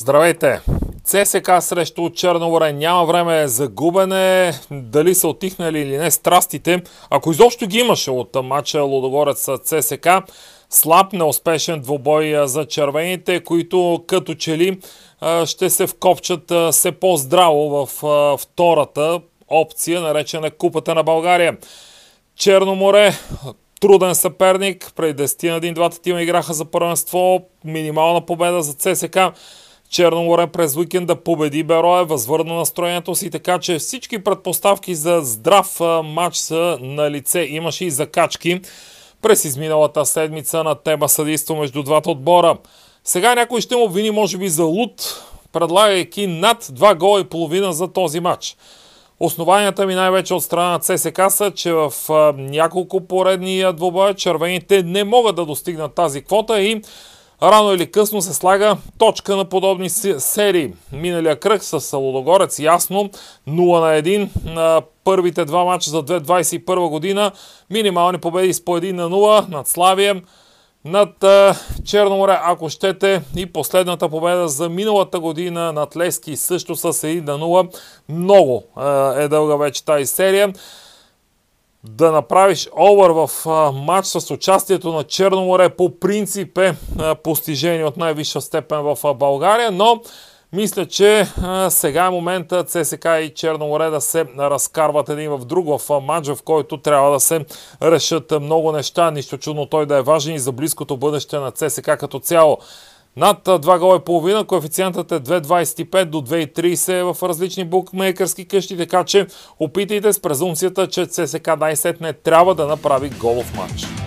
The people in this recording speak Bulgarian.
Здравейте! ЦСК срещу Черноморе няма време за губене, дали са отихнали или не страстите, ако изобщо ги имаше от матча Лудогорец ЦСК, слаб, неуспешен двобой за червените, които като че ли ще се вкопчат все по-здраво в втората опция, наречена Купата на България. Черноморе труден съперник. Преди 10 на ден двата тима играха за първенство. Минимална победа за ЦСК. Черноморе през уикенда победи Берое, възвърна настроението си, така че всички предпоставки за здрав матч са на лице. Имаше и закачки през изминалата седмица на тема съдейство между двата отбора. Сега някой ще му обвини може би за лут, предлагайки над 2 гола и половина за този матч. Основанията ми най-вече от страна на ЦСК са, че в няколко поредни двобоя червените не могат да достигнат тази квота и рано или късно се слага точка на подобни серии. Миналия кръг с Лудогорец ясно 0 на 1 на първите два мача за 2021 година. Минимални победи с по 1 на 0 над Славия над Черноморе, ако щете, и последната победа за миналата година над Лески също с 1 на 0. Много е дълга вече тази серия. Да направиш овър в матч с участието на Черноморе по принцип е постижение от най-висша степен в България, но мисля, че сега е момента ЦСК и Черноморе да се разкарват един в друг в матч, в който трябва да се решат много неща. Нищо чудно той да е важен и за близкото бъдеще на ЦСК като цяло. Над 2 гола и половина, коефициентът е 2,25 до 2,30 в различни букмейкърски къщи, така че опитайте с презумцията, че ЦСК най-сетне трябва да направи голов матч.